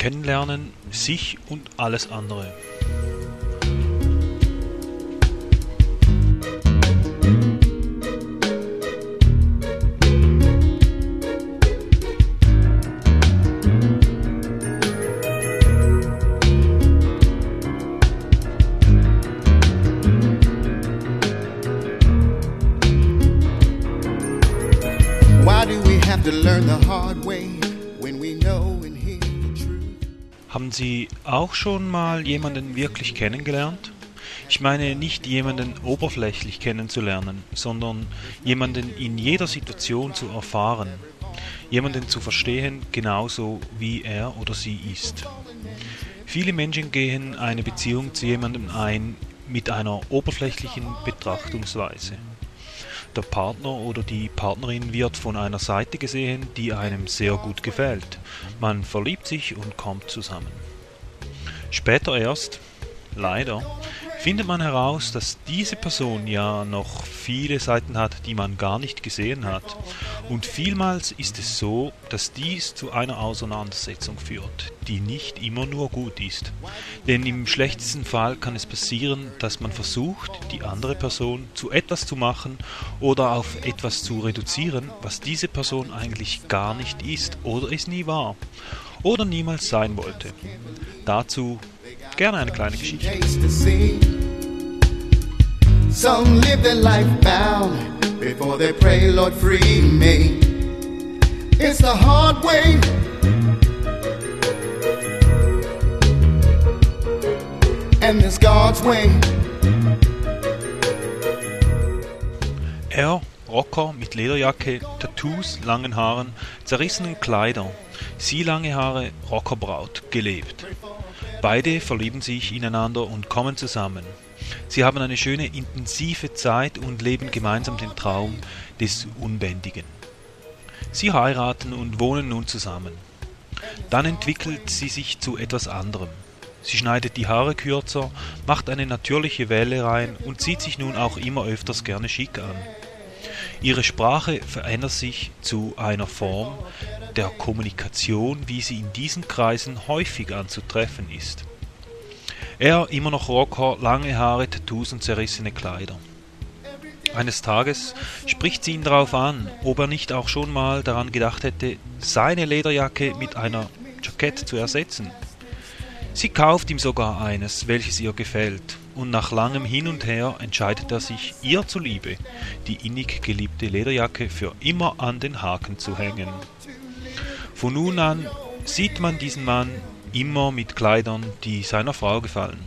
Kennenlernen, sich und alles andere. Why do we have to learn the hard way when we know and hear? Haben Sie auch schon mal jemanden wirklich kennengelernt? Ich meine nicht jemanden oberflächlich kennenzulernen, sondern jemanden in jeder Situation zu erfahren, jemanden zu verstehen, genauso wie er oder sie ist. Viele Menschen gehen eine Beziehung zu jemandem ein mit einer oberflächlichen Betrachtungsweise. Der Partner oder die Partnerin wird von einer Seite gesehen, die einem sehr gut gefällt. Man verliebt sich und kommt zusammen. Später erst, leider, findet man heraus, dass diese Person ja noch viele Seiten hat, die man gar nicht gesehen hat. Und vielmals ist es so, dass dies zu einer Auseinandersetzung führt, die nicht immer nur gut ist. Denn im schlechtesten Fall kann es passieren, dass man versucht, die andere Person zu etwas zu machen oder auf etwas zu reduzieren, was diese Person eigentlich gar nicht ist oder es nie war oder niemals sein wollte. Dazu gerne eine kleine Geschichte. Some live their life bound before they pray, Lord, free me. It's the hard way. And there's God's way. Er, Rocker mit Lederjacke, Tattoos, langen Haaren, zerrissenen Kleidern, sie lange Haare, Rockerbraut, gelebt. Beide verlieben sich ineinander und kommen zusammen. Sie haben eine schöne intensive Zeit und leben gemeinsam den Traum des Unbändigen. Sie heiraten und wohnen nun zusammen. Dann entwickelt sie sich zu etwas anderem. Sie schneidet die Haare kürzer, macht eine natürliche Welle rein und zieht sich nun auch immer öfters gerne schick an. Ihre Sprache verändert sich zu einer Form der Kommunikation, wie sie in diesen Kreisen häufig anzutreffen ist. Er immer noch Rocker, lange Haare, Tattoos und zerrissene Kleider. Eines Tages spricht sie ihn darauf an, ob er nicht auch schon mal daran gedacht hätte, seine Lederjacke mit einer Jackett zu ersetzen. Sie kauft ihm sogar eines, welches ihr gefällt, und nach langem Hin und Her entscheidet er sich, ihr zuliebe, die innig geliebte Lederjacke für immer an den Haken zu hängen. Von nun an sieht man diesen Mann immer mit Kleidern, die seiner Frau gefallen.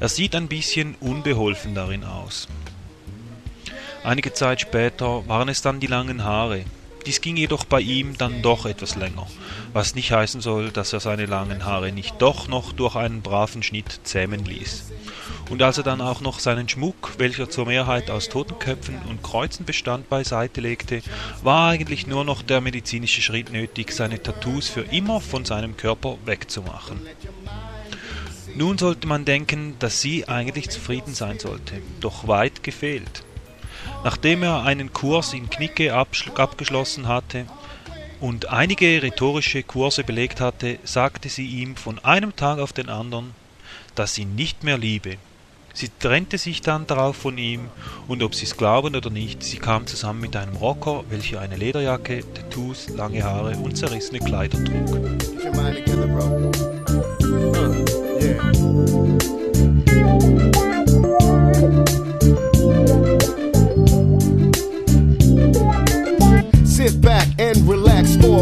Er sieht ein bisschen unbeholfen darin aus. Einige Zeit später waren es dann die langen Haare. Dies ging jedoch bei ihm dann doch etwas länger, was nicht heißen soll, dass er seine langen Haare nicht doch noch durch einen braven Schnitt zähmen ließ. Und als er dann auch noch seinen Schmuck, welcher zur Mehrheit aus Totenköpfen und Kreuzen bestand, beiseite legte, war eigentlich nur noch der medizinische Schritt nötig, seine Tattoos für immer von seinem Körper wegzumachen. Nun sollte man denken, dass sie eigentlich zufrieden sein sollte, doch weit gefehlt. Nachdem er einen Kurs in Knicke abgeschlossen hatte und einige rhetorische Kurse belegt hatte, sagte sie ihm von einem Tag auf den anderen, dass sie ihn nicht mehr liebe. Sie trennte sich dann darauf von ihm und ob sie es glauben oder nicht, sie kam zusammen mit einem Rocker, welcher eine Lederjacke, Tattoos, lange Haare und zerrissene Kleider trug.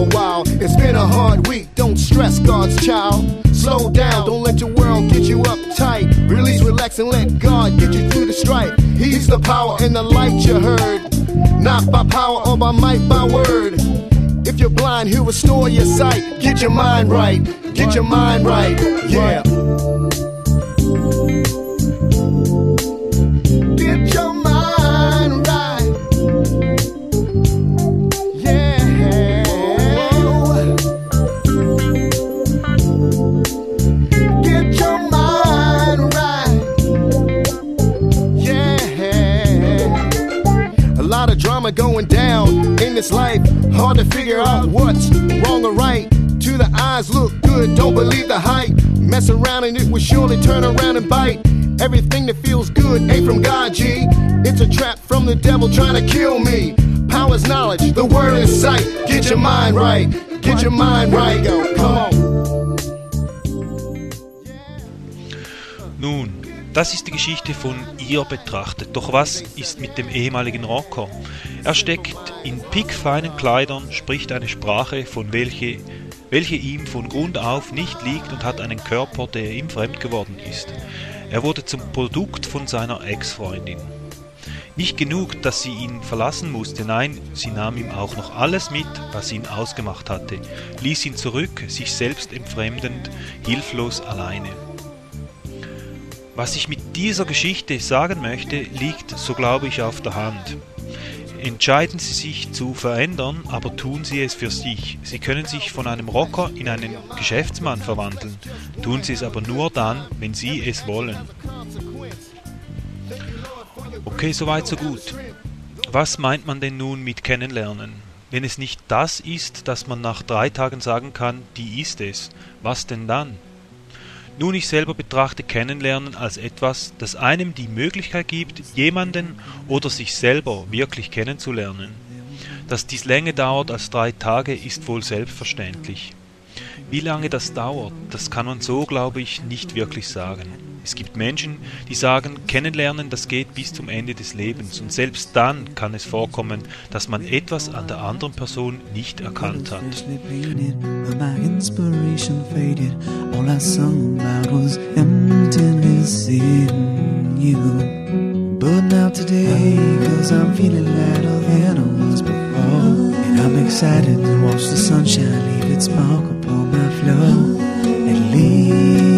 A while. It's been a hard week. Don't stress, God's child. Slow down. Don't let your world get you uptight. Release, relax, and let God get you through the strife. He's the power and the light you heard. Not by power or by might, by word. If you're blind, he'll restore your sight. Get your mind right. Get your mind right. Yeah. In this life. Hard to figure out what's wrong or right. To the eyes look good, don't believe the hype. Mess around and it will surely turn around and bite. Everything that feels good ain't from God, G. It's a trap from the devil trying to kill me. Power's knowledge, the word is sight. Get your mind right, get your mind right. Yo, come on. Das ist die Geschichte von ihr betrachtet. Doch was ist mit dem ehemaligen Rocker? Er steckt in pickfeinen Kleidern, spricht eine Sprache, von welche, welche ihm von Grund auf nicht liegt und hat einen Körper, der ihm fremd geworden ist. Er wurde zum Produkt von seiner Ex-Freundin. Nicht genug, dass sie ihn verlassen musste, nein, sie nahm ihm auch noch alles mit, was ihn ausgemacht hatte, ließ ihn zurück, sich selbst entfremdend, hilflos alleine. Was ich mit dieser Geschichte sagen möchte, liegt, so glaube ich, auf der Hand. Entscheiden Sie sich zu verändern, aber tun Sie es für sich. Sie können sich von einem Rocker in einen Geschäftsmann verwandeln, tun Sie es aber nur dann, wenn Sie es wollen. Okay, soweit so gut. Was meint man denn nun mit kennenlernen? Wenn es nicht das ist, dass man nach drei Tagen sagen kann, die ist es, was denn dann? Nun, ich selber betrachte Kennenlernen als etwas, das einem die Möglichkeit gibt, jemanden oder sich selber wirklich kennenzulernen. Dass dies länger dauert als drei Tage, ist wohl selbstverständlich. Wie lange das dauert, das kann man so, glaube ich, nicht wirklich sagen. Es gibt Menschen, die sagen, kennenlernen, das geht bis zum Ende des Lebens und selbst dann kann es vorkommen, dass man etwas an der anderen Person nicht erkannt hat. But now today, cause I'm feeling lighter than I before. And I'm excited to watch the sunshine leave its mark upon my floor. At least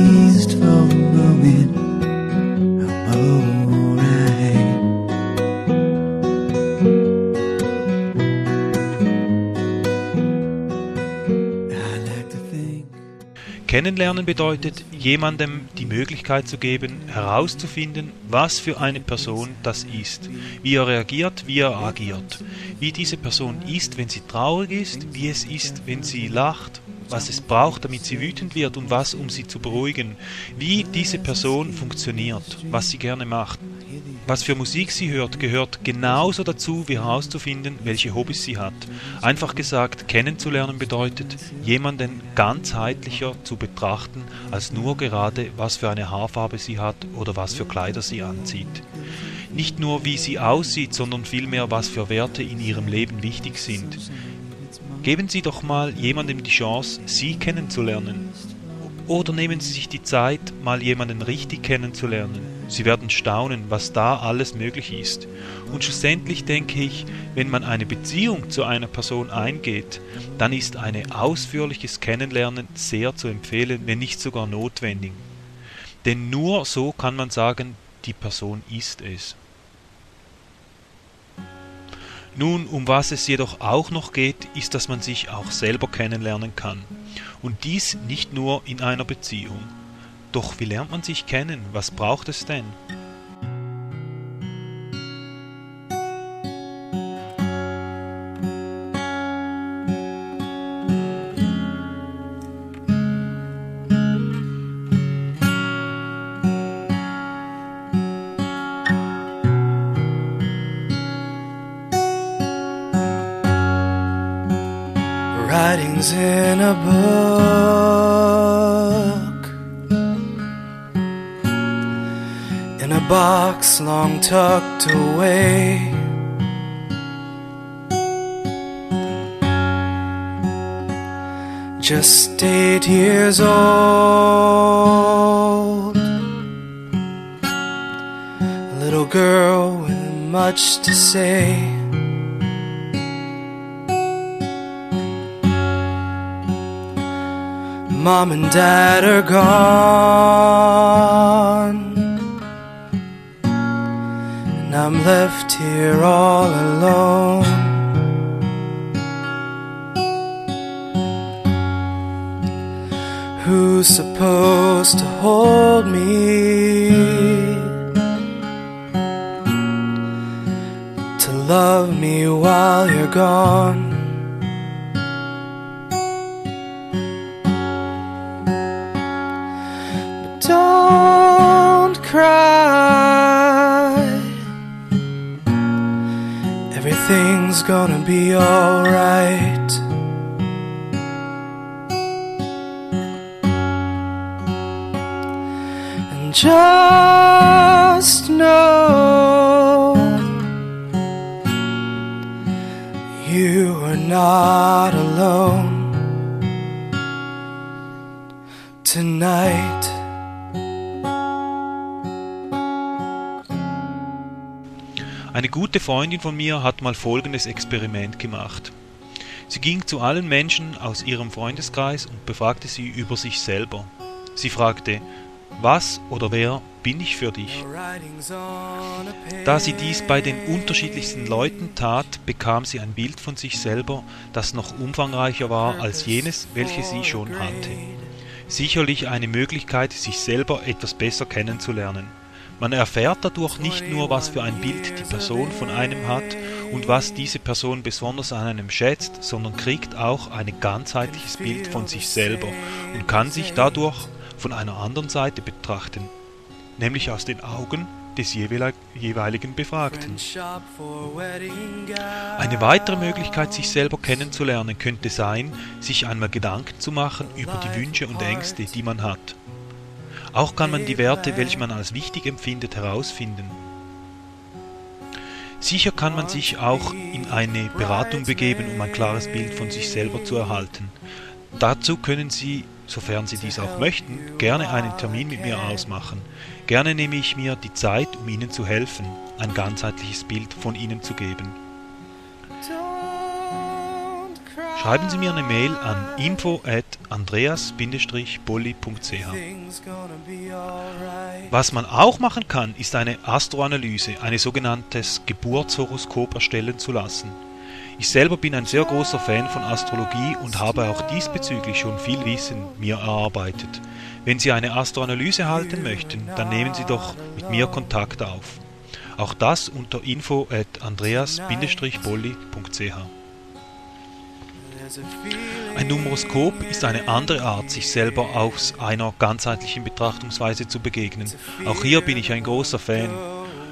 Kennenlernen bedeutet, jemandem die Möglichkeit zu geben, herauszufinden, was für eine Person das ist, wie er reagiert, wie er agiert, wie diese Person ist, wenn sie traurig ist, wie es ist, wenn sie lacht, was es braucht, damit sie wütend wird und was, um sie zu beruhigen, wie diese Person funktioniert, was sie gerne macht. Was für Musik sie hört, gehört genauso dazu, wie herauszufinden, welche Hobbys sie hat. Einfach gesagt, kennenzulernen bedeutet, jemanden ganzheitlicher zu betrachten, als nur gerade, was für eine Haarfarbe sie hat oder was für Kleider sie anzieht. Nicht nur, wie sie aussieht, sondern vielmehr, was für Werte in ihrem Leben wichtig sind. Geben Sie doch mal jemandem die Chance, Sie kennenzulernen. Oder nehmen Sie sich die Zeit, mal jemanden richtig kennenzulernen. Sie werden staunen, was da alles möglich ist. Und schlussendlich denke ich, wenn man eine Beziehung zu einer Person eingeht, dann ist ein ausführliches Kennenlernen sehr zu empfehlen, wenn nicht sogar notwendig. Denn nur so kann man sagen, die Person ist es. Nun, um was es jedoch auch noch geht, ist, dass man sich auch selber kennenlernen kann. Und dies nicht nur in einer Beziehung. Doch wie lernt man sich kennen? Was braucht es denn? Writings in a book, in a box long tucked away. Just eight years old, a little girl with much to say. Mom and dad are gone, and I'm left here all alone. Who's supposed to hold me? To love me while you're gone. cry. Everything's gonna be alright. And just know you are not alone tonight. Eine gute Freundin von mir hat mal folgendes Experiment gemacht. Sie ging zu allen Menschen aus ihrem Freundeskreis und befragte sie über sich selber. Sie fragte, was oder wer bin ich für dich? Da sie dies bei den unterschiedlichsten Leuten tat, bekam sie ein Bild von sich selber, das noch umfangreicher war als jenes, welches sie schon hatte. Sicherlich eine Möglichkeit, sich selber etwas besser kennenzulernen. Man erfährt dadurch nicht nur, was für ein Bild die Person von einem hat und was diese Person besonders an einem schätzt, sondern kriegt auch ein ganzheitliches Bild von sich selber und kann sich dadurch von einer anderen Seite betrachten, nämlich aus den Augen des jeweiligen Befragten. Eine weitere Möglichkeit, sich selber kennenzulernen, könnte sein, sich einmal Gedanken zu machen über die Wünsche und Ängste, die man hat. Auch kann man die Werte, welche man als wichtig empfindet, herausfinden. Sicher kann man sich auch in eine Beratung begeben, um ein klares Bild von sich selber zu erhalten. Dazu können Sie, sofern Sie dies auch möchten, gerne einen Termin mit mir ausmachen. Gerne nehme ich mir die Zeit, um Ihnen zu helfen, ein ganzheitliches Bild von Ihnen zu geben. Schreiben Sie mir eine Mail an info at andreas-bolli.ch. Was man auch machen kann, ist eine Astroanalyse, ein sogenanntes Geburtshoroskop erstellen zu lassen. Ich selber bin ein sehr großer Fan von Astrologie und habe auch diesbezüglich schon viel Wissen mir erarbeitet. Wenn Sie eine Astroanalyse halten möchten, dann nehmen Sie doch mit mir Kontakt auf. Auch das unter info at andreas-bolli.ch. Ein Numeroskop ist eine andere Art, sich selber aus einer ganzheitlichen Betrachtungsweise zu begegnen. Auch hier bin ich ein großer Fan.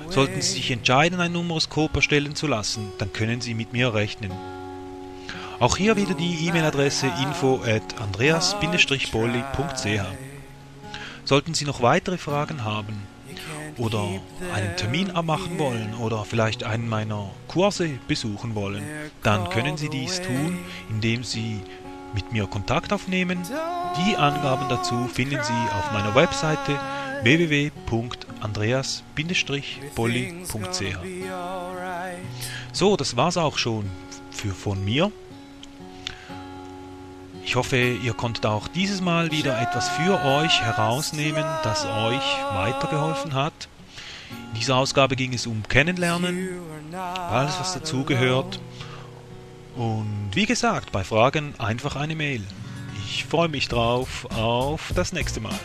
Sollten Sie sich entscheiden, ein Numeroskop erstellen zu lassen, dann können Sie mit mir rechnen. Auch hier wieder die E-Mail-Adresse info at andreas-bolli.ch. Sollten Sie noch weitere Fragen haben, oder einen Termin abmachen wollen oder vielleicht einen meiner Kurse besuchen wollen, dann können Sie dies tun, indem Sie mit mir Kontakt aufnehmen. Die Angaben dazu finden Sie auf meiner Webseite www.andreas-bolli.ch. So, das war's auch schon für von mir. Ich hoffe, ihr konntet auch dieses Mal wieder etwas für euch herausnehmen, das euch weitergeholfen hat. In dieser Ausgabe ging es um Kennenlernen, alles was dazugehört. Und wie gesagt, bei Fragen einfach eine Mail. Ich freue mich drauf auf das nächste Mal.